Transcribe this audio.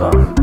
on